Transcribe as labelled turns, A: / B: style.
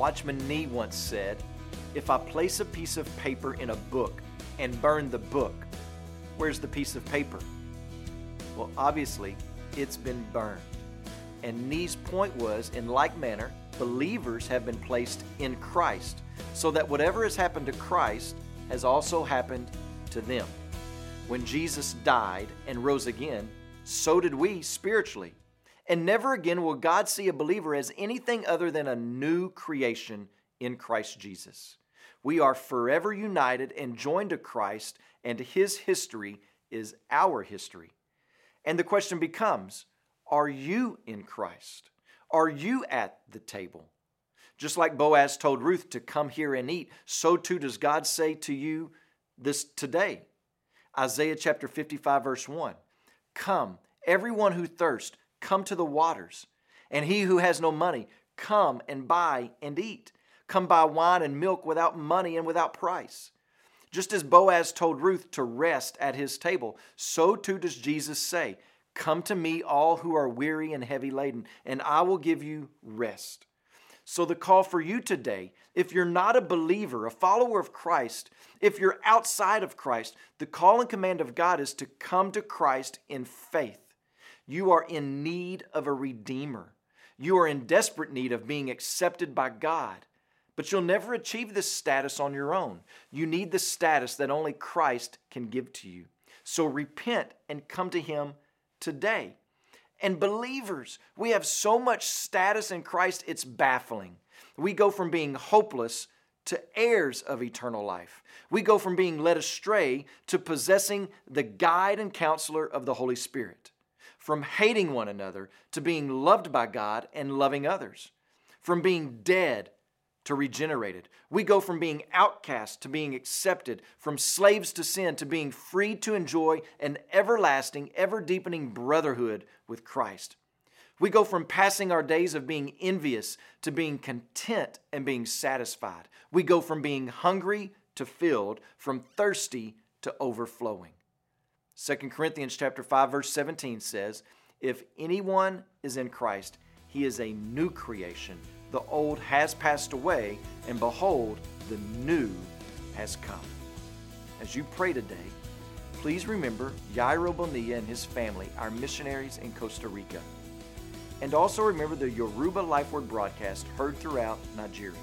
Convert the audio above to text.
A: Watchman Nee once said, If I place a piece of paper in a book and burn the book, where's the piece of paper? Well, obviously, it's been burned. And Nee's point was, in like manner, believers have been placed in Christ, so that whatever has happened to Christ has also happened to them. When Jesus died and rose again, so did we spiritually. And never again will God see a believer as anything other than a new creation in Christ Jesus. We are forever united and joined to Christ, and his history is our history. And the question becomes Are you in Christ? Are you at the table? Just like Boaz told Ruth to come here and eat, so too does God say to you this today. Isaiah chapter 55, verse 1. Come, everyone who thirsts, come to the waters. And he who has no money, come and buy and eat. Come buy wine and milk without money and without price. Just as Boaz told Ruth to rest at his table, so too does Jesus say, Come to me, all who are weary and heavy laden, and I will give you rest. So, the call for you today, if you're not a believer, a follower of Christ, if you're outside of Christ, the call and command of God is to come to Christ in faith. You are in need of a Redeemer. You are in desperate need of being accepted by God. But you'll never achieve this status on your own. You need the status that only Christ can give to you. So repent and come to Him today. And believers, we have so much status in Christ, it's baffling. We go from being hopeless to heirs of eternal life. We go from being led astray to possessing the guide and counselor of the Holy Spirit from hating one another to being loved by God and loving others, from being dead to regenerated. We go from being outcast to being accepted, from slaves to sin to being free to enjoy an everlasting, ever deepening brotherhood with Christ. We go from passing our days of being envious to being content and being satisfied. We go from being hungry to filled, from thirsty to overflowing. 2 Corinthians chapter 5 verse 17 says, "If anyone is in Christ, he is a new creation. The old has passed away, and behold, the new has come." As you pray today, please remember Yairo Bonilla and his family, our missionaries in Costa Rica. And also remember the Yoruba Life Word broadcast heard throughout Nigeria.